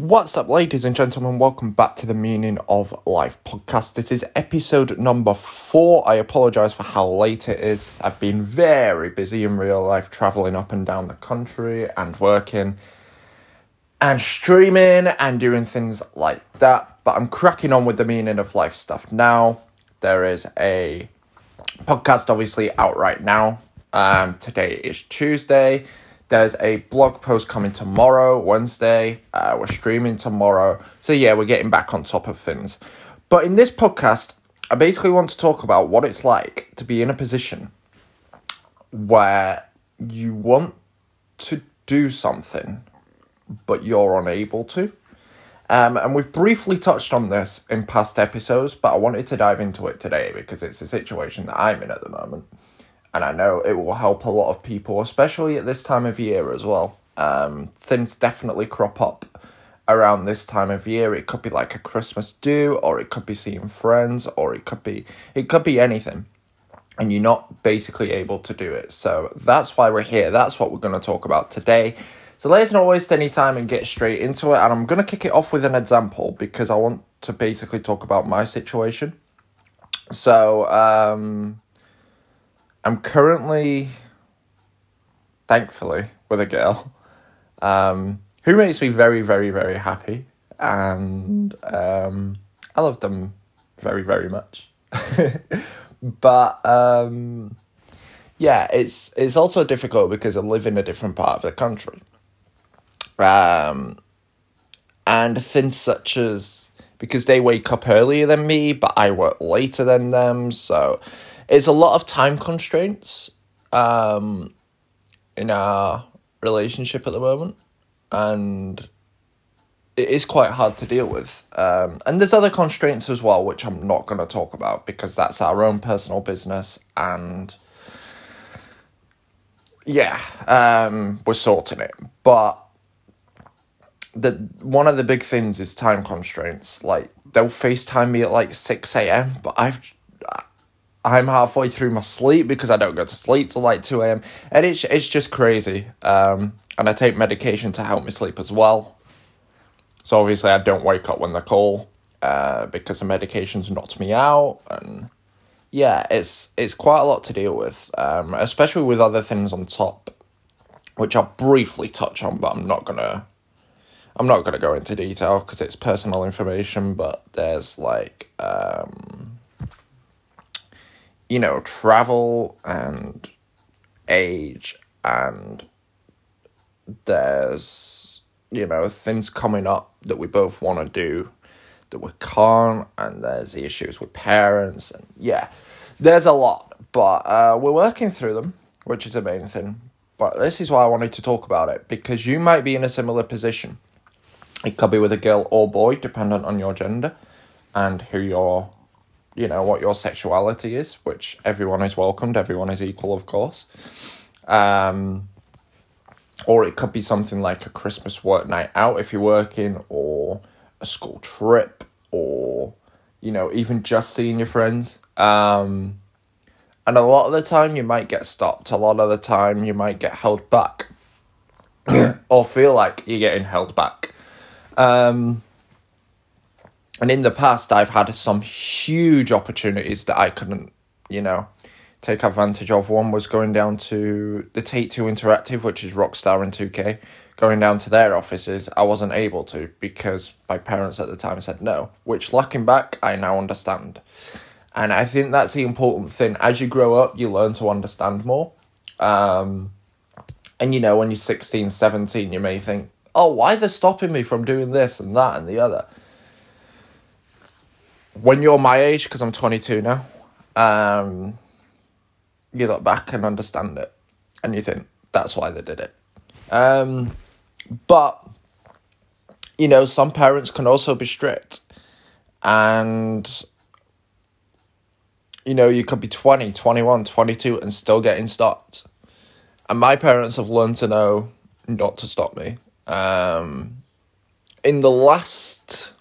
What's up, ladies and gentlemen? Welcome back to the Meaning of Life podcast. This is episode number four. I apologize for how late it is. I've been very busy in real life, traveling up and down the country and working and streaming and doing things like that. But I'm cracking on with the Meaning of Life stuff now. There is a podcast obviously out right now. Um, today is Tuesday. There's a blog post coming tomorrow, Wednesday. Uh, we're streaming tomorrow. So, yeah, we're getting back on top of things. But in this podcast, I basically want to talk about what it's like to be in a position where you want to do something, but you're unable to. Um, and we've briefly touched on this in past episodes, but I wanted to dive into it today because it's a situation that I'm in at the moment and I know it will help a lot of people, especially at this time of year as well. Um, things definitely crop up around this time of year. It could be like a Christmas do, or it could be seeing friends, or it could be it could be anything, and you're not basically able to do it. So that's why we're here. That's what we're going to talk about today. So let's not waste any time and get straight into it. And I'm going to kick it off with an example because I want to basically talk about my situation. So um, I'm currently, thankfully, with a girl um, who makes me very, very, very happy. And um, I love them very, very much. but um, yeah, it's it's also difficult because I live in a different part of the country. Um, and things such as because they wake up earlier than me, but I work later than them, so it's a lot of time constraints um, in our relationship at the moment, and it is quite hard to deal with. Um, and there's other constraints as well, which I'm not going to talk about because that's our own personal business, and yeah, um, we're sorting it. But the one of the big things is time constraints. Like they'll FaceTime me at like six a.m., but I've I'm halfway through my sleep because I don't go to sleep till like 2 a.m. And it's, it's just crazy. Um, and I take medication to help me sleep as well. So obviously I don't wake up when they call uh, because the medication's knocked me out. And yeah, it's, it's quite a lot to deal with, um, especially with other things on top, which I'll briefly touch on, but I'm not going to. I'm not going to go into detail because it's personal information, but there's like um, you know, travel and age and there's, you know, things coming up that we both want to do that we can't and there's the issues with parents and yeah, there's a lot, but uh, we're working through them, which is the main thing. But this is why I wanted to talk about it because you might be in a similar position. It could be with a girl or boy, dependent on your gender and who you're you know what your sexuality is, which everyone is welcomed, everyone is equal, of course. Um, or it could be something like a Christmas work night out if you're working, or a school trip, or you know even just seeing your friends. Um, and a lot of the time you might get stopped. A lot of the time you might get held back, or feel like you're getting held back. Um, and in the past, I've had some huge opportunities that I couldn't, you know, take advantage of. One was going down to the Take Two Interactive, which is Rockstar and 2K, going down to their offices. I wasn't able to because my parents at the time said no, which looking back, I now understand. And I think that's the important thing. As you grow up, you learn to understand more. Um, and you know, when you're 16, 17, you may think, oh, why are they're stopping me from doing this and that and the other when you're my age, because I'm 22 now, um, you look back and understand it, and you think that's why they did it. Um, but you know, some parents can also be strict, and you know, you could be 20, 21, 22 and still getting stopped. And my parents have learned to know not to stop me. Um, in the last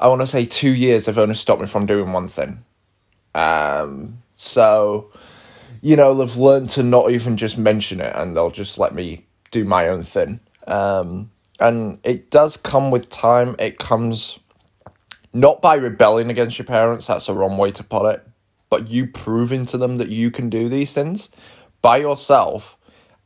I want to say two years have only stopped me from doing one thing. Um, so, you know, they've learned to not even just mention it and they'll just let me do my own thing. Um, and it does come with time. It comes not by rebelling against your parents, that's the wrong way to put it, but you proving to them that you can do these things by yourself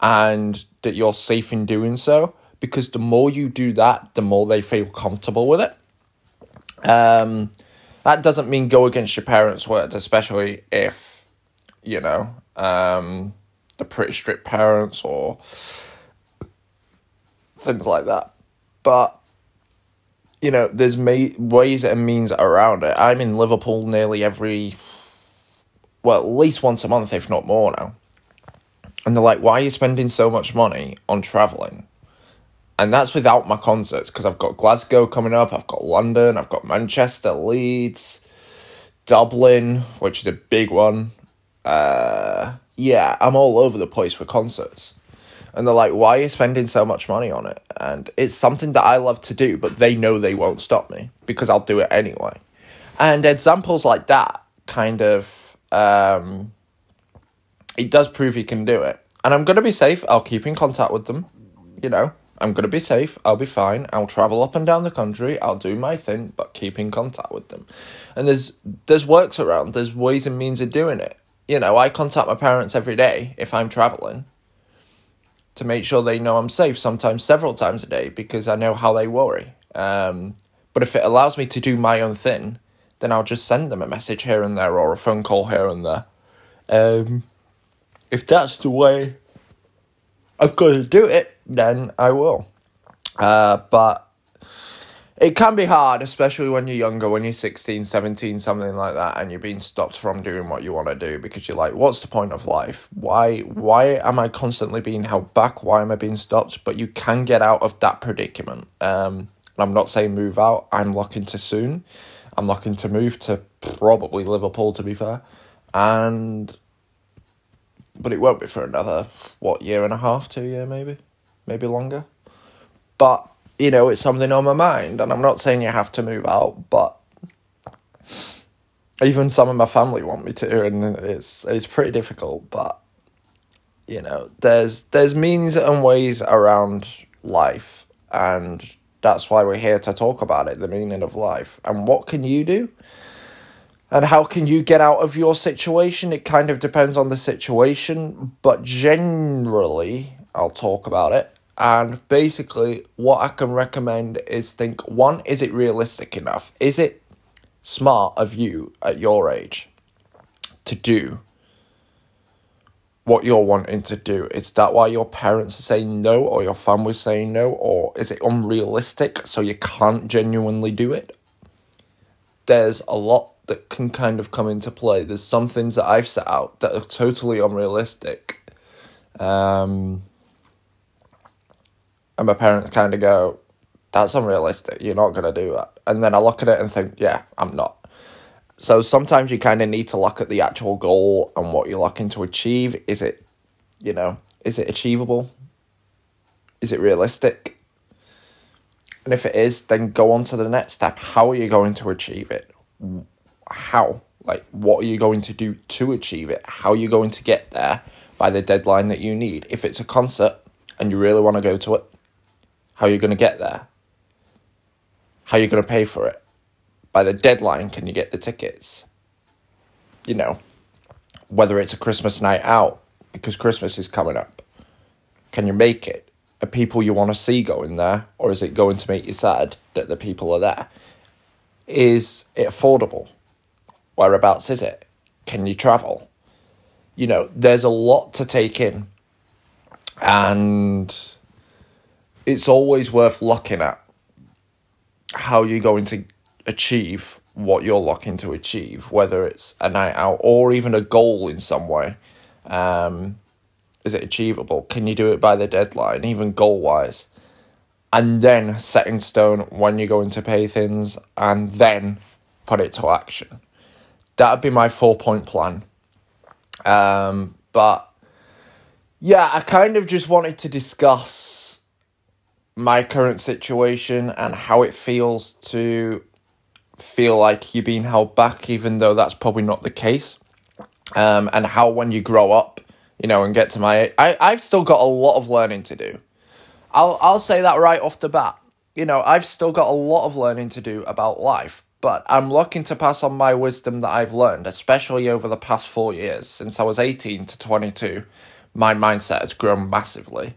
and that you're safe in doing so. Because the more you do that, the more they feel comfortable with it. Um, that doesn't mean go against your parents' words, especially if, you know, um, the pretty strict parents or things like that. But you know, there's may- ways and means around it. I'm in Liverpool nearly every, well, at least once a month, if not more now. And they're like, why are you spending so much money on traveling? And that's without my concerts, because I've got Glasgow coming up, I've got London, I've got Manchester, Leeds, Dublin, which is a big one. Uh, yeah, I'm all over the place with concerts and they're like, "Why are you spending so much money on it?" And it's something that I love to do, but they know they won't stop me because I'll do it anyway. And examples like that kind of um, it does prove you can do it. And I'm gonna be safe. I'll keep in contact with them. You know, I'm gonna be safe. I'll be fine. I'll travel up and down the country. I'll do my thing, but keep in contact with them. And there's there's works around. There's ways and means of doing it. You know, I contact my parents every day if I'm traveling to make sure they know I'm safe, sometimes several times a day, because I know how they worry. Um, but if it allows me to do my own thing, then I'll just send them a message here and there or a phone call here and there. Um, if that's the way I've got to do it, then I will. Uh, but it can be hard, especially when you're younger, when you're 16, 17, something like that, and you're being stopped from doing what you want to do because you're like, what's the point of life? Why why am I constantly being held back? Why am I being stopped? But you can get out of that predicament. Um, I'm not saying move out, I'm looking to soon. I'm looking to move to probably Liverpool to be fair. And but it won't be for another what year and a half, two year maybe, maybe longer. But you know, it's something on my mind. And I'm not saying you have to move out, but even some of my family want me to, and it's it's pretty difficult. But you know, there's there's means and ways around life, and that's why we're here to talk about it, the meaning of life, and what can you do. And how can you get out of your situation? It kind of depends on the situation, but generally, I'll talk about it and basically, what I can recommend is think one, is it realistic enough? Is it smart of you at your age to do what you're wanting to do? Is that why your parents are saying no or your family's saying no? Or is it unrealistic so you can't genuinely do it? There's a lot that can kind of come into play. There's some things that I've set out that are totally unrealistic. Um, and my parents kind of go, that's unrealistic. You're not going to do that. And then I look at it and think, yeah, I'm not. So sometimes you kind of need to look at the actual goal and what you're looking to achieve. Is it, you know, is it achievable? Is it realistic? And if it is, then go on to the next step. How are you going to achieve it? How? Like, what are you going to do to achieve it? How are you going to get there by the deadline that you need? If it's a concert and you really want to go to it, how you're going to get there, how you're going to pay for it. By the deadline, can you get the tickets? You know, whether it's a Christmas night out because Christmas is coming up, can you make it? Are people you want to see going there, or is it going to make you sad that the people are there? Is it affordable? Whereabouts is it? Can you travel? You know, there's a lot to take in. And it's always worth looking at how you're going to achieve what you're looking to achieve, whether it's a night out or even a goal in some way. Um, is it achievable? Can you do it by the deadline, even goal wise? And then set in stone when you're going to pay things and then put it to action. That would be my four point plan. Um, but yeah, I kind of just wanted to discuss my current situation and how it feels to feel like you're being held back, even though that's probably not the case. Um, and how when you grow up, you know, and get to my, I, I've still got a lot of learning to do. I'll I'll say that right off the bat. You know, I've still got a lot of learning to do about life, but I'm looking to pass on my wisdom that I've learned, especially over the past four years since I was 18 to 22. My mindset has grown massively.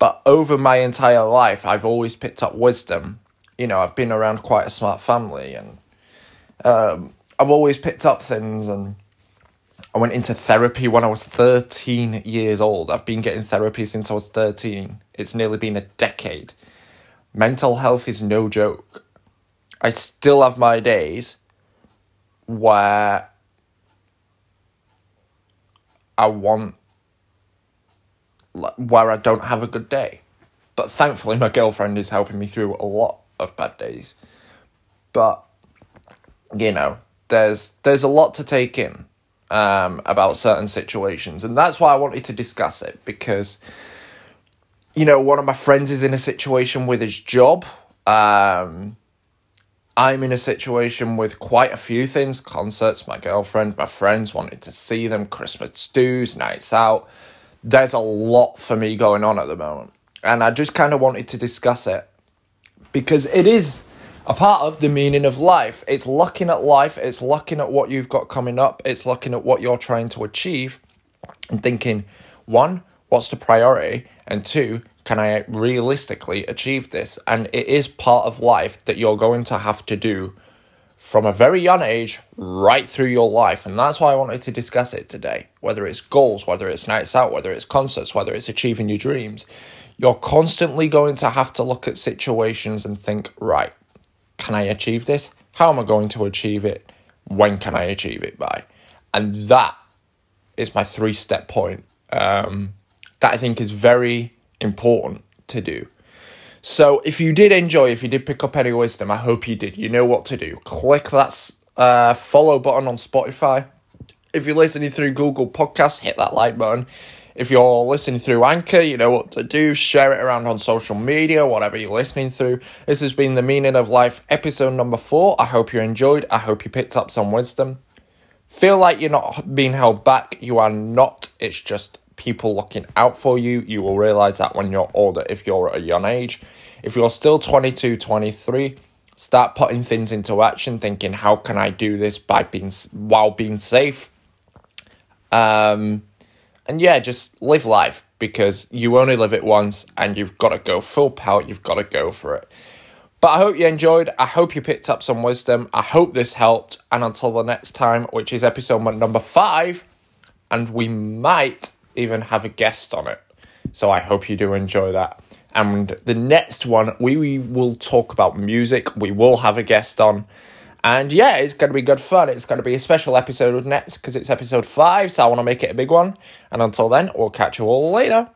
But over my entire life, I've always picked up wisdom. You know, I've been around quite a smart family and um, I've always picked up things and I went into therapy when I was 13 years old. I've been getting therapy since I was 13. It's nearly been a decade. Mental health is no joke. I still have my days where I want where I don't have a good day. But thankfully my girlfriend is helping me through a lot of bad days. But you know, there's there's a lot to take in um, about certain situations, and that's why I wanted to discuss it because you know one of my friends is in a situation with his job. Um, I'm in a situation with quite a few things concerts, my girlfriend, my friends wanted to see them, Christmas dues, nights out. There's a lot for me going on at the moment. And I just kind of wanted to discuss it because it is a part of the meaning of life. It's looking at life, it's looking at what you've got coming up, it's looking at what you're trying to achieve and thinking, one, what's the priority? And two, can I realistically achieve this? And it is part of life that you're going to have to do from a very young age right through your life. And that's why I wanted to discuss it today. Whether it's goals, whether it's nights out, whether it's concerts, whether it's achieving your dreams, you're constantly going to have to look at situations and think, right, can I achieve this? How am I going to achieve it? When can I achieve it by? And that is my three step point um, that I think is very important to do. So if you did enjoy, if you did pick up any wisdom, I hope you did. You know what to do. Click that uh, follow button on Spotify. If you're listening through Google Podcasts, hit that like button. If you're listening through Anchor, you know what to do. Share it around on social media, whatever you're listening through. This has been the Meaning of Life episode number four. I hope you enjoyed. I hope you picked up some wisdom. Feel like you're not being held back. You are not. It's just people looking out for you. You will realize that when you're older, if you're at a young age. If you're still 22, 23, start putting things into action, thinking, how can I do this by being while being safe? Um, and yeah, just live life because you only live it once and you've got to go full pelt, you've got to go for it. But I hope you enjoyed. I hope you picked up some wisdom. I hope this helped. And until the next time, which is episode number five, and we might even have a guest on it. So I hope you do enjoy that. And the next one, we, we will talk about music. We will have a guest on. And yeah, it's going to be good fun. It's going to be a special episode next because it's episode five, so I want to make it a big one. And until then, we'll catch you all later.